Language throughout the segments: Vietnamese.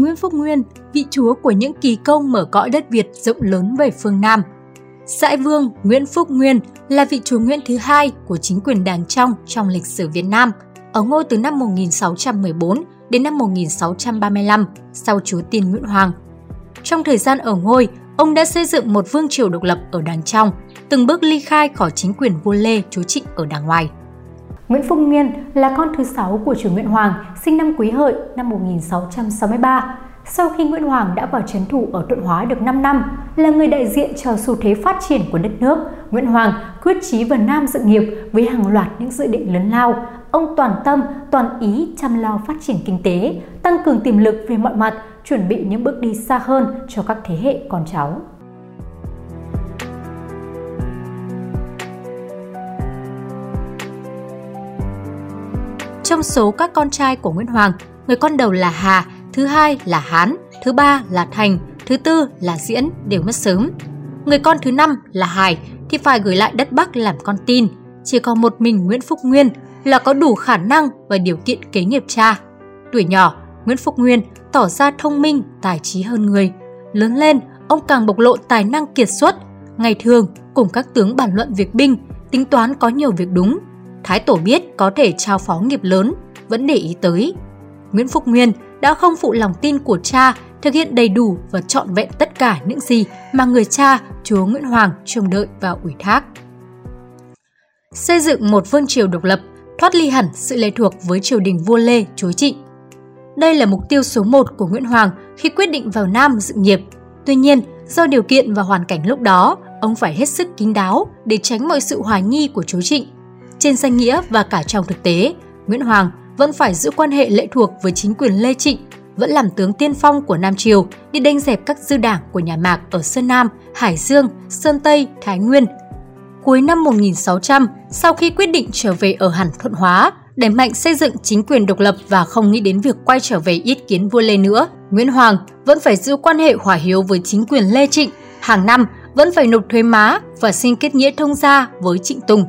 Nguyễn Phúc Nguyên, vị chúa của những kỳ công mở cõi đất Việt rộng lớn về phương Nam. Sãi Vương Nguyễn Phúc Nguyên là vị chúa Nguyễn thứ hai của chính quyền Đàng Trong trong lịch sử Việt Nam, ở ngôi từ năm 1614 đến năm 1635 sau chúa Tiên Nguyễn Hoàng. Trong thời gian ở ngôi, ông đã xây dựng một vương triều độc lập ở Đàng Trong, từng bước ly khai khỏi chính quyền vua Lê chúa trịnh ở Đàng Ngoài. Nguyễn Phúc Nguyên là con thứ sáu của chủ Nguyễn Hoàng, sinh năm Quý Hợi năm 1663. Sau khi Nguyễn Hoàng đã vào chấn thủ ở Thuận Hóa được 5 năm, là người đại diện cho xu thế phát triển của đất nước, Nguyễn Hoàng quyết chí vào Nam dựng nghiệp với hàng loạt những dự định lớn lao. Ông toàn tâm, toàn ý chăm lo phát triển kinh tế, tăng cường tiềm lực về mọi mặt, chuẩn bị những bước đi xa hơn cho các thế hệ con cháu. Trong số các con trai của Nguyễn Hoàng, người con đầu là Hà, thứ hai là Hán, thứ ba là Thành, thứ tư là Diễn đều mất sớm. Người con thứ năm là Hải thì phải gửi lại đất Bắc làm con tin. Chỉ còn một mình Nguyễn Phúc Nguyên là có đủ khả năng và điều kiện kế nghiệp cha. Tuổi nhỏ, Nguyễn Phúc Nguyên tỏ ra thông minh, tài trí hơn người. Lớn lên, ông càng bộc lộ tài năng kiệt xuất. Ngày thường, cùng các tướng bàn luận việc binh, tính toán có nhiều việc đúng, Thái Tổ biết có thể trao phó nghiệp lớn, vẫn để ý tới. Nguyễn Phúc Nguyên đã không phụ lòng tin của cha, thực hiện đầy đủ và trọn vẹn tất cả những gì mà người cha, chúa Nguyễn Hoàng trông đợi và ủy thác. Xây dựng một vương triều độc lập, thoát ly hẳn sự lệ thuộc với triều đình vua Lê, chúa Trịnh. Đây là mục tiêu số 1 của Nguyễn Hoàng khi quyết định vào Nam dự nghiệp. Tuy nhiên, do điều kiện và hoàn cảnh lúc đó, ông phải hết sức kín đáo để tránh mọi sự hoài nghi của chúa Trịnh trên danh nghĩa và cả trong thực tế, Nguyễn Hoàng vẫn phải giữ quan hệ lệ thuộc với chính quyền Lê Trịnh, vẫn làm tướng tiên phong của Nam Triều đi đánh dẹp các dư đảng của nhà Mạc ở Sơn Nam, Hải Dương, Sơn Tây, Thái Nguyên. Cuối năm 1600, sau khi quyết định trở về ở hẳn Thuận Hóa, đẩy mạnh xây dựng chính quyền độc lập và không nghĩ đến việc quay trở về ý kiến vua Lê nữa, Nguyễn Hoàng vẫn phải giữ quan hệ hòa hiếu với chính quyền Lê Trịnh, hàng năm vẫn phải nộp thuế má và xin kết nghĩa thông gia với Trịnh Tùng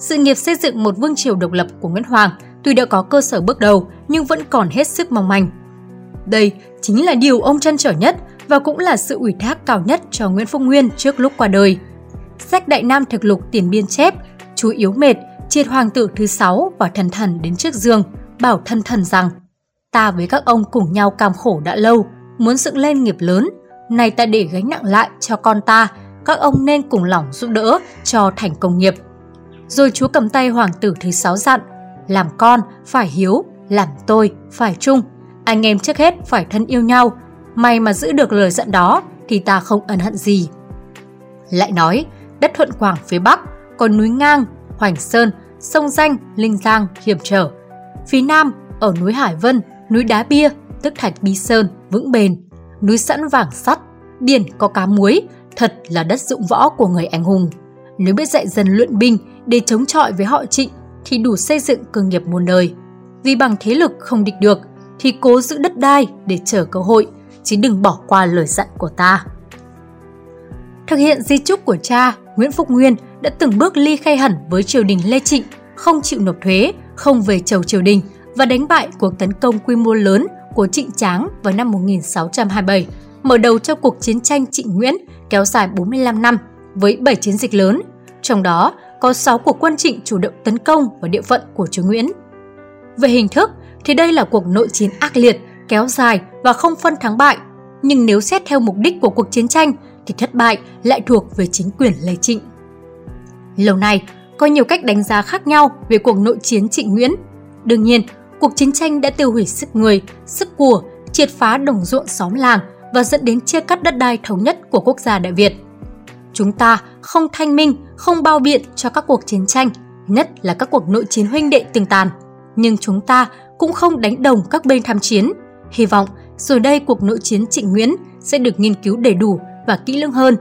sự nghiệp xây dựng một vương triều độc lập của Nguyễn Hoàng tuy đã có cơ sở bước đầu nhưng vẫn còn hết sức mong manh. Đây chính là điều ông trăn trở nhất và cũng là sự ủy thác cao nhất cho Nguyễn Phúc Nguyên trước lúc qua đời. Sách Đại Nam thực lục tiền biên chép, chú yếu mệt, triệt hoàng tử thứ sáu và thần thần đến trước giường, bảo thân thần rằng Ta với các ông cùng nhau cam khổ đã lâu, muốn dựng lên nghiệp lớn, nay ta để gánh nặng lại cho con ta, các ông nên cùng lòng giúp đỡ cho thành công nghiệp. Rồi chúa cầm tay hoàng tử thứ sáu dặn, làm con phải hiếu, làm tôi phải trung. Anh em trước hết phải thân yêu nhau, may mà giữ được lời dặn đó thì ta không ân hận gì. Lại nói, đất thuận quảng phía bắc có núi ngang, hoành sơn, sông danh, linh giang, hiểm trở. Phía nam ở núi Hải Vân, núi Đá Bia, tức Thạch Bi Sơn, vững bền, núi sẵn vàng sắt, biển có cá muối, thật là đất dụng võ của người anh hùng. Nếu biết dạy dần luyện binh để chống chọi với họ trịnh thì đủ xây dựng cơ nghiệp muôn đời. Vì bằng thế lực không địch được thì cố giữ đất đai để chờ cơ hội, chứ đừng bỏ qua lời dặn của ta. Thực hiện di trúc của cha, Nguyễn Phúc Nguyên đã từng bước ly khai hẳn với triều đình Lê Trịnh, không chịu nộp thuế, không về chầu triều đình và đánh bại cuộc tấn công quy mô lớn của Trịnh Tráng vào năm 1627, mở đầu cho cuộc chiến tranh Trịnh Nguyễn kéo dài 45 năm với 7 chiến dịch lớn, trong đó có 6 cuộc quân trịnh chủ động tấn công vào địa phận của chúa Nguyễn. Về hình thức thì đây là cuộc nội chiến ác liệt, kéo dài và không phân thắng bại. Nhưng nếu xét theo mục đích của cuộc chiến tranh thì thất bại lại thuộc về chính quyền Lê Trịnh. Lâu nay, có nhiều cách đánh giá khác nhau về cuộc nội chiến Trịnh Nguyễn. Đương nhiên, cuộc chiến tranh đã tiêu hủy sức người, sức của, triệt phá đồng ruộng xóm làng và dẫn đến chia cắt đất đai thống nhất của quốc gia Đại Việt. Chúng ta không thanh minh, không bao biện cho các cuộc chiến tranh, nhất là các cuộc nội chiến huynh đệ từng tàn. Nhưng chúng ta cũng không đánh đồng các bên tham chiến. Hy vọng rồi đây cuộc nội chiến Trịnh Nguyễn sẽ được nghiên cứu đầy đủ và kỹ lưỡng hơn.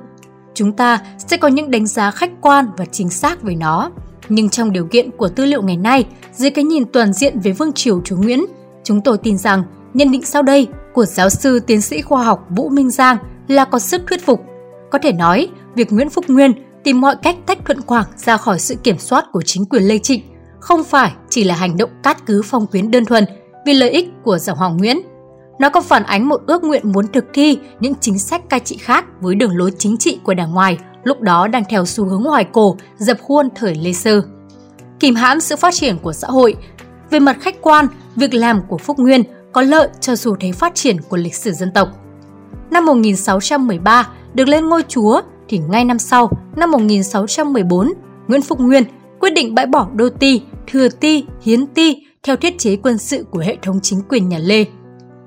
Chúng ta sẽ có những đánh giá khách quan và chính xác về nó. Nhưng trong điều kiện của tư liệu ngày nay, dưới cái nhìn toàn diện về vương triều chúa Nguyễn, chúng tôi tin rằng nhận định sau đây của giáo sư tiến sĩ khoa học Vũ Minh Giang là có sức thuyết phục. Có thể nói, việc Nguyễn Phúc Nguyên tìm mọi cách tách Thuận Quảng ra khỏi sự kiểm soát của chính quyền Lê Trịnh không phải chỉ là hành động cát cứ phong quyến đơn thuần vì lợi ích của dòng Hoàng Nguyễn. Nó còn phản ánh một ước nguyện muốn thực thi những chính sách cai trị khác với đường lối chính trị của đảng ngoài, lúc đó đang theo xu hướng hoài cổ, dập khuôn thời Lê Sơ. Kìm hãm sự phát triển của xã hội. Về mặt khách quan, việc làm của Phúc Nguyên có lợi cho xu thế phát triển của lịch sử dân tộc. Năm 1613 được lên ngôi chúa thì ngay năm sau, năm 1614, Nguyễn Phúc Nguyên quyết định bãi bỏ đô ti, thừa ti, hiến ti theo thiết chế quân sự của hệ thống chính quyền nhà Lê.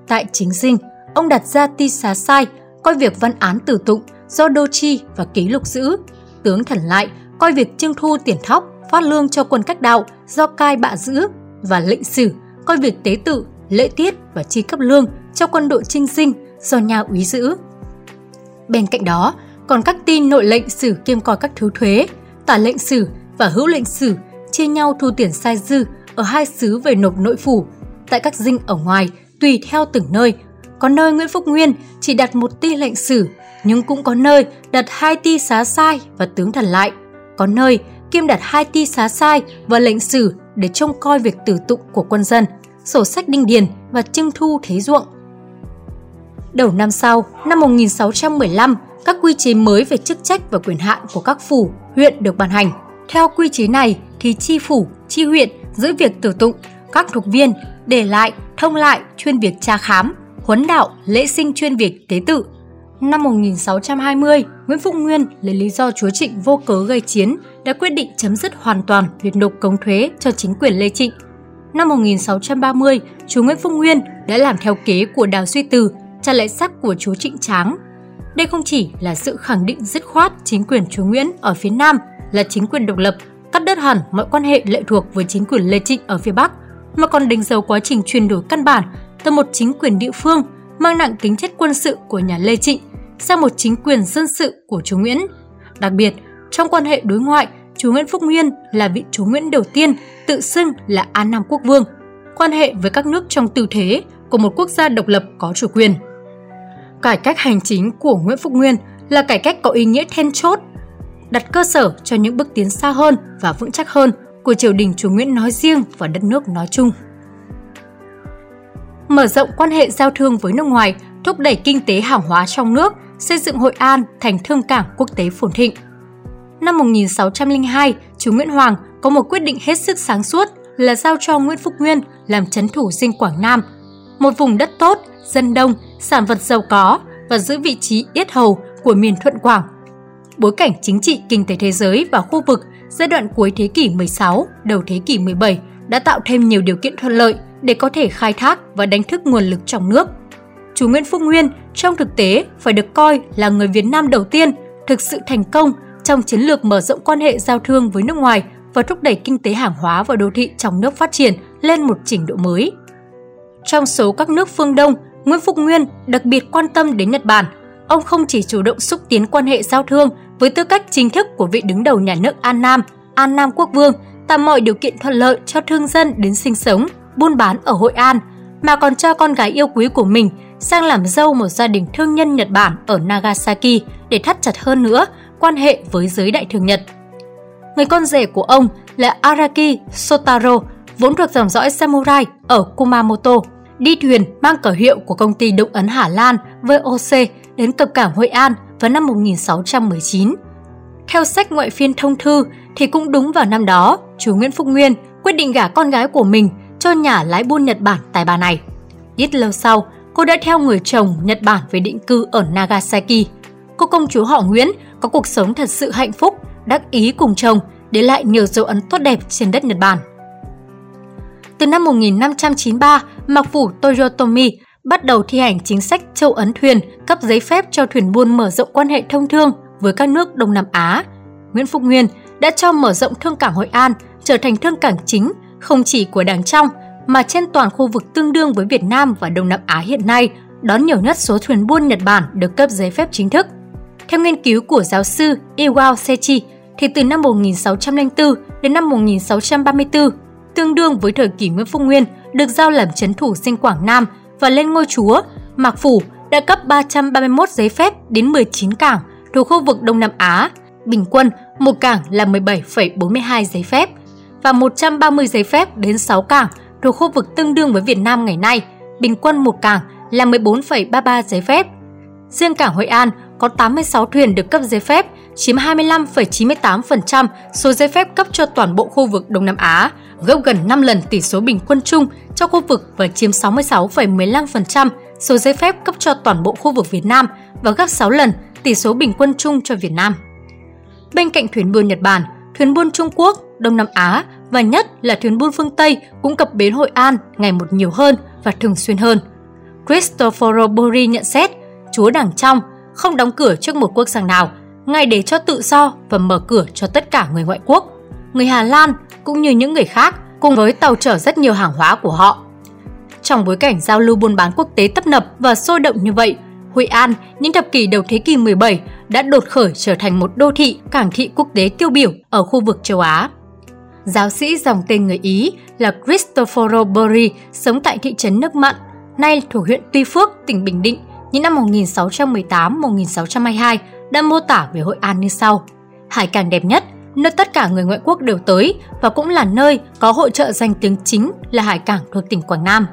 Tại chính dinh, ông đặt ra ti xá sai, coi việc văn án tử tụng do đô chi và ký lục giữ. Tướng Thần Lại coi việc trưng thu tiền thóc, phát lương cho quân cách đạo do cai bạ giữ và lệnh sử coi việc tế tự, lễ tiết và chi cấp lương cho quân đội trinh sinh do nhà úy giữ. Bên cạnh đó, còn các tin nội lệnh sử kiêm coi các thứ thuế, tả lệnh sử và hữu lệnh sử chia nhau thu tiền sai dư ở hai xứ về nộp nội phủ. Tại các dinh ở ngoài, tùy theo từng nơi, có nơi Nguyễn Phúc Nguyên chỉ đặt một ti lệnh sử, nhưng cũng có nơi đặt hai ti xá sai và tướng thần lại. Có nơi kiêm đặt hai ti xá sai và lệnh sử để trông coi việc tử tụng của quân dân, sổ sách đinh điền và trưng thu thế ruộng. Đầu năm sau, năm 1615, các quy chế mới về chức trách và quyền hạn của các phủ, huyện được ban hành. Theo quy chế này thì chi phủ, chi huyện giữ việc tử tụng, các thuộc viên để lại, thông lại chuyên việc tra khám, huấn đạo, lễ sinh chuyên việc tế tự. Năm 1620, Nguyễn Phúc Nguyên lấy lý do chúa Trịnh vô cớ gây chiến đã quyết định chấm dứt hoàn toàn việc nộp cống thuế cho chính quyền Lê Trịnh. Năm 1630, chúa Nguyễn Phúc Nguyên đã làm theo kế của Đào Duy Từ, trả lại sắc của chúa Trịnh Tráng. Đây không chỉ là sự khẳng định dứt khoát chính quyền chúa Nguyễn ở phía Nam là chính quyền độc lập, cắt đứt hẳn mọi quan hệ lệ thuộc với chính quyền Lê Trịnh ở phía Bắc, mà còn đánh dấu quá trình chuyển đổi căn bản từ một chính quyền địa phương mang nặng tính chất quân sự của nhà Lê Trịnh sang một chính quyền dân sự của chúa Nguyễn. Đặc biệt, trong quan hệ đối ngoại, chúa Nguyễn Phúc Nguyên là vị chúa Nguyễn đầu tiên tự xưng là An Nam Quốc Vương, quan hệ với các nước trong tư thế của một quốc gia độc lập có chủ quyền. Cải cách hành chính của Nguyễn Phúc Nguyên là cải cách có ý nghĩa then chốt, đặt cơ sở cho những bước tiến xa hơn và vững chắc hơn của triều đình chúa Nguyễn nói riêng và đất nước nói chung. Mở rộng quan hệ giao thương với nước ngoài, thúc đẩy kinh tế hàng hóa trong nước, xây dựng Hội An thành thương cảng quốc tế phồn thịnh. Năm 1602, chúa Nguyễn Hoàng có một quyết định hết sức sáng suốt là giao cho Nguyễn Phúc Nguyên làm chấn thủ dinh Quảng Nam, một vùng đất tốt, dân đông, sản vật giàu có và giữ vị trí yết hầu của miền Thuận Quảng. Bối cảnh chính trị kinh tế thế giới và khu vực giai đoạn cuối thế kỷ 16, đầu thế kỷ 17 đã tạo thêm nhiều điều kiện thuận lợi để có thể khai thác và đánh thức nguồn lực trong nước. Chủ Nguyễn Phúc Nguyên trong thực tế phải được coi là người Việt Nam đầu tiên thực sự thành công trong chiến lược mở rộng quan hệ giao thương với nước ngoài và thúc đẩy kinh tế hàng hóa và đô thị trong nước phát triển lên một trình độ mới. Trong số các nước phương Đông, Nguyễn Phúc Nguyên đặc biệt quan tâm đến Nhật Bản. Ông không chỉ chủ động xúc tiến quan hệ giao thương với tư cách chính thức của vị đứng đầu nhà nước An Nam, An Nam Quốc Vương, tạo mọi điều kiện thuận lợi cho thương dân đến sinh sống, buôn bán ở Hội An, mà còn cho con gái yêu quý của mình sang làm dâu một gia đình thương nhân Nhật Bản ở Nagasaki để thắt chặt hơn nữa quan hệ với giới đại thương Nhật. Người con rể của ông là Araki Sotaro, vốn thuộc dòng dõi samurai ở Kumamoto, đi thuyền mang cờ hiệu của công ty động ấn Hà Lan VOC đến cập cảng Hội An vào năm 1619. Theo sách ngoại phiên thông thư thì cũng đúng vào năm đó, chú Nguyễn Phúc Nguyên quyết định gả con gái của mình cho nhà lái buôn Nhật Bản tài bà này. Ít lâu sau, cô đã theo người chồng Nhật Bản về định cư ở Nagasaki. Cô công chúa họ Nguyễn có cuộc sống thật sự hạnh phúc, đắc ý cùng chồng, để lại nhiều dấu ấn tốt đẹp trên đất Nhật Bản. Từ năm 1593, Mặc phủ Toyotomi bắt đầu thi hành chính sách châu Ấn thuyền cấp giấy phép cho thuyền buôn mở rộng quan hệ thông thương với các nước Đông Nam Á. Nguyễn Phúc Nguyên đã cho mở rộng thương cảng Hội An trở thành thương cảng chính không chỉ của Đảng trong mà trên toàn khu vực tương đương với Việt Nam và Đông Nam Á hiện nay, đón nhiều nhất số thuyền buôn Nhật Bản được cấp giấy phép chính thức. Theo nghiên cứu của giáo sư Iwao Sechi, thì từ năm 1604 đến năm 1634, tương đương với thời kỳ Nguyễn Phúc Nguyên, được giao làm chấn thủ sinh Quảng Nam và lên ngôi chúa, Mạc Phủ đã cấp 331 giấy phép đến 19 cảng thuộc khu vực Đông Nam Á, bình quân một cảng là 17,42 giấy phép và 130 giấy phép đến 6 cảng thuộc khu vực tương đương với Việt Nam ngày nay, bình quân một cảng là 14,33 giấy phép. Riêng cảng Hội An có 86 thuyền được cấp giấy phép, chiếm 25,98% số giấy phép cấp cho toàn bộ khu vực Đông Nam Á, gấp gần 5 lần tỷ số bình quân chung cho khu vực và chiếm 66,15% số giấy phép cấp cho toàn bộ khu vực Việt Nam và gấp 6 lần tỷ số bình quân chung cho Việt Nam. Bên cạnh thuyền buôn Nhật Bản, thuyền buôn Trung Quốc, Đông Nam Á và nhất là thuyền buôn phương Tây cũng cập bến Hội An ngày một nhiều hơn và thường xuyên hơn. Cristoforo Bori nhận xét, Chúa Đảng trong không đóng cửa trước một quốc gia nào, ngay để cho tự do và mở cửa cho tất cả người ngoại quốc, người Hà Lan cũng như những người khác cùng với tàu chở rất nhiều hàng hóa của họ. Trong bối cảnh giao lưu buôn bán quốc tế tấp nập và sôi động như vậy, Hội An những thập kỷ đầu thế kỷ 17 đã đột khởi trở thành một đô thị, cảng thị quốc tế tiêu biểu ở khu vực châu Á. Giáo sĩ dòng tên người Ý là Cristoforo Bori sống tại thị trấn Nước Mặn, nay thuộc huyện Tuy Phước, tỉnh Bình Định, những năm 1618-1622 đã mô tả về Hội An như sau. Hải cảng đẹp nhất, nơi tất cả người ngoại quốc đều tới và cũng là nơi có hội trợ danh tiếng chính là hải cảng thuộc tỉnh Quảng Nam.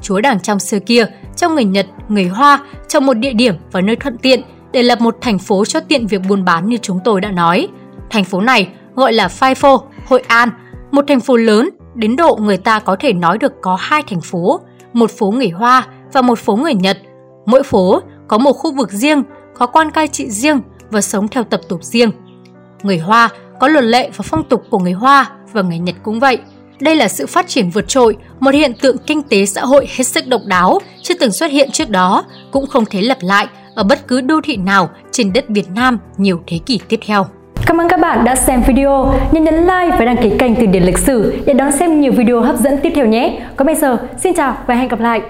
Chúa đảng trong xưa kia, trong người Nhật, người Hoa, trong một địa điểm và nơi thuận tiện để lập một thành phố cho tiện việc buôn bán như chúng tôi đã nói. Thành phố này gọi là Phai Phô, Hội An, một thành phố lớn đến độ người ta có thể nói được có hai thành phố, một phố người Hoa và một phố người Nhật. Mỗi phố có một khu vực riêng, có quan cai trị riêng và sống theo tập tục riêng. Người Hoa có luật lệ và phong tục của người Hoa và người Nhật cũng vậy. Đây là sự phát triển vượt trội, một hiện tượng kinh tế xã hội hết sức độc đáo, chưa từng xuất hiện trước đó, cũng không thể lặp lại ở bất cứ đô thị nào trên đất Việt Nam nhiều thế kỷ tiếp theo. Cảm ơn các bạn đã xem video. Nhớ nhấn like và đăng ký kênh Từ điển lịch sử để đón xem nhiều video hấp dẫn tiếp theo nhé. Còn bây giờ, xin chào và hẹn gặp lại.